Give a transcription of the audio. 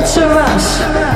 to us.